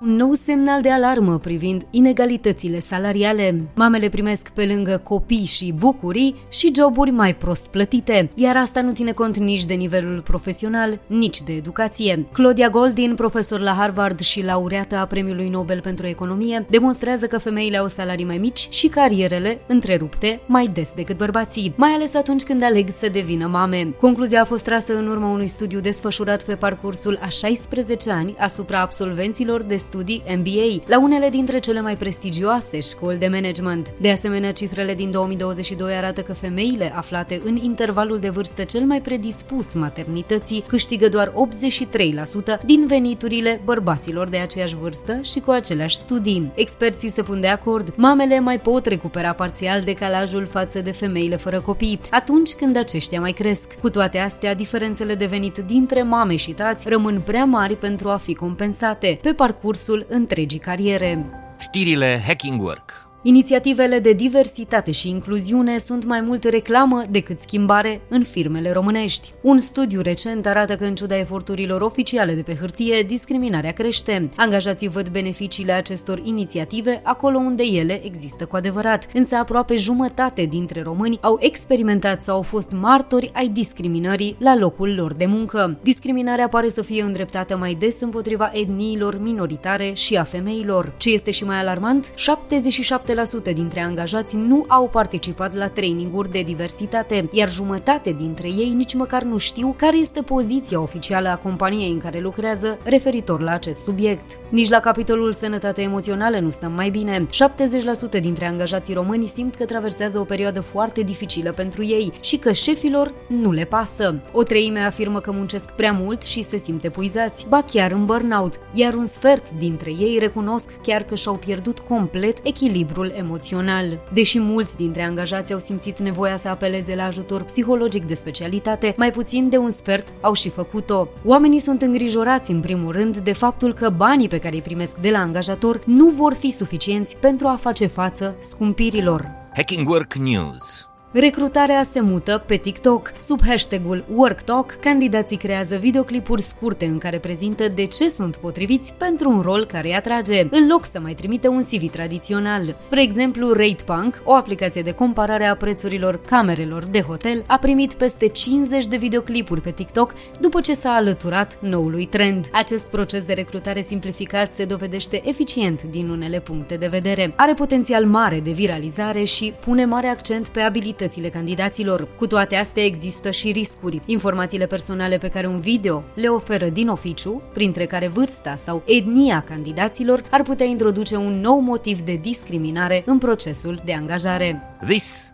un nou semnal de alarmă privind inegalitățile salariale. Mamele primesc pe lângă copii și bucurii și joburi mai prost plătite, iar asta nu ține cont nici de nivelul profesional, nici de educație. Claudia Goldin, profesor la Harvard și laureată a Premiului Nobel pentru Economie, demonstrează că femeile au salarii mai mici și carierele întrerupte mai des decât bărbații, mai ales atunci când aleg să devină mame. Concluzia a fost trasă în urma unui studiu desfășurat pe parcursul a 16 ani asupra absolvenților de studii MBA la unele dintre cele mai prestigioase școli de management. De asemenea, cifrele din 2022 arată că femeile aflate în intervalul de vârstă cel mai predispus maternității câștigă doar 83% din veniturile bărbaților de aceeași vârstă și cu aceleași studii. Experții se pun de acord, mamele mai pot recupera parțial decalajul față de femeile fără copii, atunci când aceștia mai cresc. Cu toate astea, diferențele de venit dintre mame și tați rămân prea mari pentru a fi compensate. Pe parcurs parcursul întregii cariere. Știrile Hacking Work Inițiativele de diversitate și incluziune sunt mai mult reclamă decât schimbare în firmele românești. Un studiu recent arată că în ciuda eforturilor oficiale de pe hârtie, discriminarea crește. Angajații văd beneficiile acestor inițiative acolo unde ele există cu adevărat, însă aproape jumătate dintre români au experimentat sau au fost martori ai discriminării la locul lor de muncă. Discriminarea pare să fie îndreptată mai des împotriva etniilor minoritare și a femeilor. Ce este și mai alarmant, 77 7% dintre angajați nu au participat la traininguri de diversitate, iar jumătate dintre ei nici măcar nu știu care este poziția oficială a companiei în care lucrează referitor la acest subiect. Nici la capitolul sănătate emoțională nu stăm mai bine. 70% dintre angajații români simt că traversează o perioadă foarte dificilă pentru ei și că șefilor nu le pasă. O treime afirmă că muncesc prea mult și se simt epuizați, ba chiar în burnout, iar un sfert dintre ei recunosc chiar că și-au pierdut complet echilibrul ajutorul emoțional. Deși mulți dintre angajați au simțit nevoia să apeleze la ajutor psihologic de specialitate, mai puțin de un sfert au și făcut-o. Oamenii sunt îngrijorați în primul rând de faptul că banii pe care îi primesc de la angajator nu vor fi suficienți pentru a face față scumpirilor. Hacking Work News Recrutarea se mută pe TikTok. Sub hashtagul WorkTalk, candidații creează videoclipuri scurte în care prezintă de ce sunt potriviți pentru un rol care îi atrage, în loc să mai trimite un CV tradițional. Spre exemplu, RatePunk, o aplicație de comparare a prețurilor camerelor de hotel, a primit peste 50 de videoclipuri pe TikTok după ce s-a alăturat noului trend. Acest proces de recrutare simplificat se dovedește eficient din unele puncte de vedere. Are potențial mare de viralizare și pune mare accent pe abilități abilitățile candidaților. Cu toate astea există și riscuri. Informațiile personale pe care un video le oferă din oficiu, printre care vârsta sau etnia candidaților, ar putea introduce un nou motiv de discriminare în procesul de angajare. This